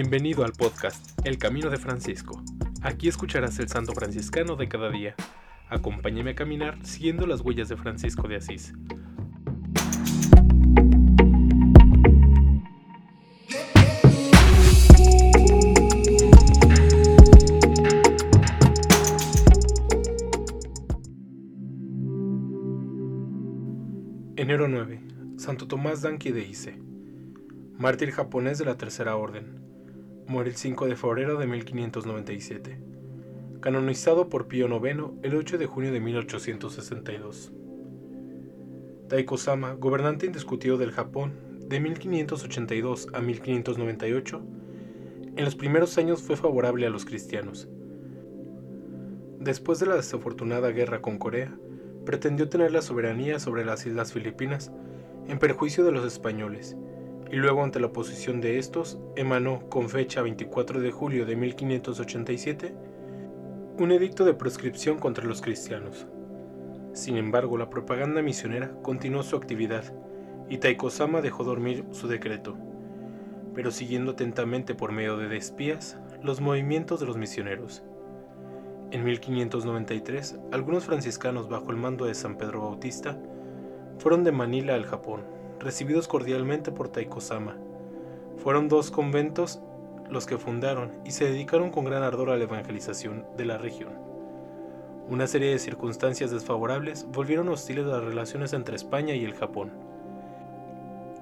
Bienvenido al podcast El Camino de Francisco. Aquí escucharás el santo franciscano de cada día. Acompáñame a caminar siguiendo las huellas de Francisco de Asís. Enero 9. Santo Tomás Danki de Ise. Mártir japonés de la Tercera Orden muere el 5 de febrero de 1597. Canonizado por Pío IX el 8 de junio de 1862. Taiko-sama, gobernante indiscutido del Japón de 1582 a 1598, en los primeros años fue favorable a los cristianos. Después de la desafortunada guerra con Corea, pretendió tener la soberanía sobre las islas Filipinas en perjuicio de los españoles y luego ante la oposición de estos, emanó, con fecha 24 de julio de 1587, un edicto de proscripción contra los cristianos. Sin embargo, la propaganda misionera continuó su actividad y Taiko-sama dejó dormir su decreto, pero siguiendo atentamente por medio de espías los movimientos de los misioneros. En 1593, algunos franciscanos bajo el mando de San Pedro Bautista fueron de Manila al Japón recibidos cordialmente por Taiko-sama. Fueron dos conventos los que fundaron y se dedicaron con gran ardor a la evangelización de la región. Una serie de circunstancias desfavorables volvieron hostiles las relaciones entre España y el Japón.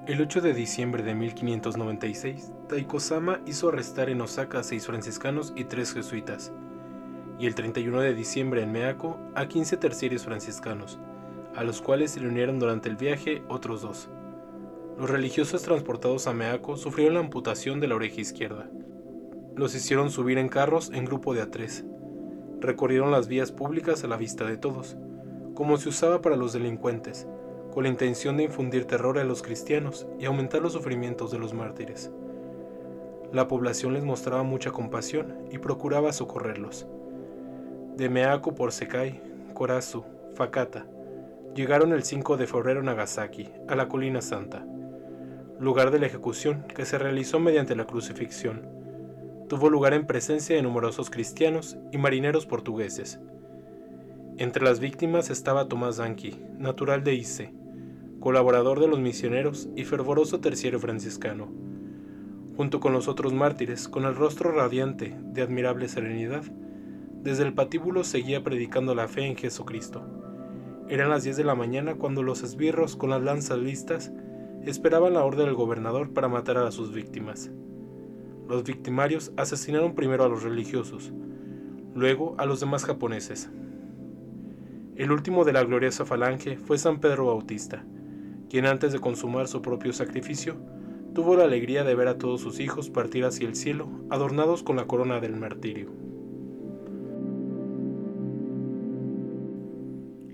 El 8 de diciembre de 1596, Taiko-sama hizo arrestar en Osaka a seis franciscanos y tres jesuitas, y el 31 de diciembre en Meako a 15 terciarios franciscanos, a los cuales se le unieron durante el viaje otros dos. Los religiosos transportados a Meaco sufrieron la amputación de la oreja izquierda. Los hicieron subir en carros en grupo de a tres. Recorrieron las vías públicas a la vista de todos, como se usaba para los delincuentes, con la intención de infundir terror a los cristianos y aumentar los sufrimientos de los mártires. La población les mostraba mucha compasión y procuraba socorrerlos. De Meaco por Sekai, Korazu, Fakata, llegaron el 5 de febrero a Nagasaki, a la Colina Santa lugar de la ejecución que se realizó mediante la crucifixión. Tuvo lugar en presencia de numerosos cristianos y marineros portugueses. Entre las víctimas estaba Tomás Danqui, natural de Ise, colaborador de los misioneros y fervoroso terciario franciscano. Junto con los otros mártires, con el rostro radiante de admirable serenidad, desde el patíbulo seguía predicando la fe en Jesucristo. Eran las 10 de la mañana cuando los esbirros con las lanzas listas esperaban la orden del gobernador para matar a sus víctimas. Los victimarios asesinaron primero a los religiosos, luego a los demás japoneses. El último de la gloriosa falange fue San Pedro Bautista, quien antes de consumar su propio sacrificio, tuvo la alegría de ver a todos sus hijos partir hacia el cielo, adornados con la corona del martirio.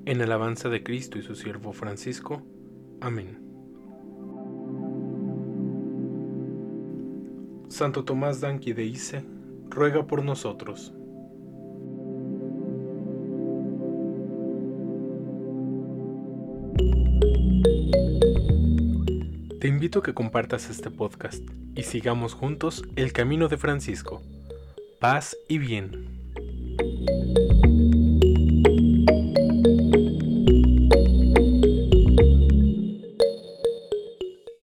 En alabanza de Cristo y su siervo Francisco. Amén. Santo Tomás Danqui de Ise, ruega por nosotros. Te invito a que compartas este podcast y sigamos juntos el camino de Francisco. Paz y bien.